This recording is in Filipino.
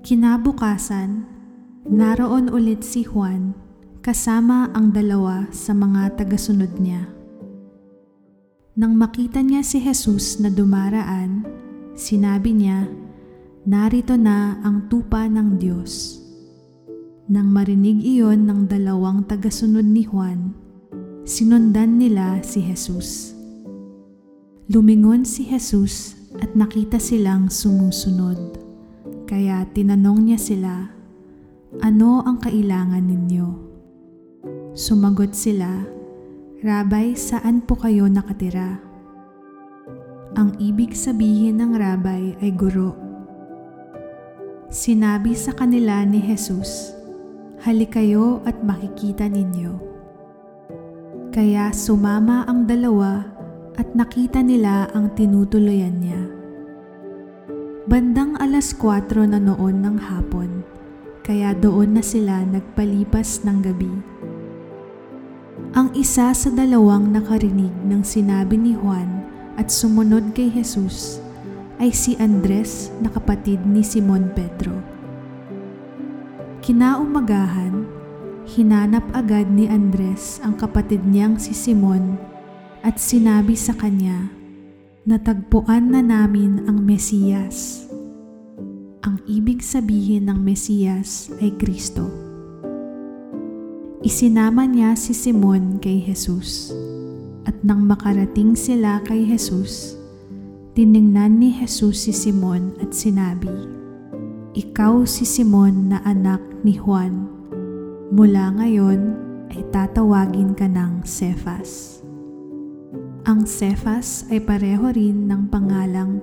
Kinabukasan, naroon ulit si Juan kasama ang dalawa sa mga tagasunod niya. Nang makita niya si Jesus na dumaraan, sinabi niya, Narito na ang tupa ng Diyos. Nang marinig iyon ng dalawang tagasunod ni Juan, sinundan nila si Jesus. Lumingon si Jesus at nakita silang sumusunod. Kaya tinanong niya sila, Ano ang kailangan ninyo? Sumagot sila, Rabay, saan po kayo nakatira? Ang ibig sabihin ng rabay ay guro. Sinabi sa kanila ni Jesus, Halikayo at makikita ninyo. Kaya sumama ang dalawa at nakita nila ang tinutuloyan niya. Bandang alas 4 na noon ng hapon, kaya doon na sila nagpalipas ng gabi. Ang isa sa dalawang nakarinig ng sinabi ni Juan at sumunod kay Jesus ay si Andres na kapatid ni Simon Pedro. Kinaumagahan, hinanap agad ni Andres ang kapatid niyang si Simon at sinabi sa kanya, Natagpuan na namin ang Mesiyas. Ibig sabihin ng Mesiyas ay Kristo. Isinama niya si Simon kay Jesus. At nang makarating sila kay Jesus, tiningnan ni Jesus si Simon at sinabi, Ikaw si Simon na anak ni Juan. Mula ngayon ay tatawagin ka ng Cephas. Ang Cephas ay pareho rin ng pangalang.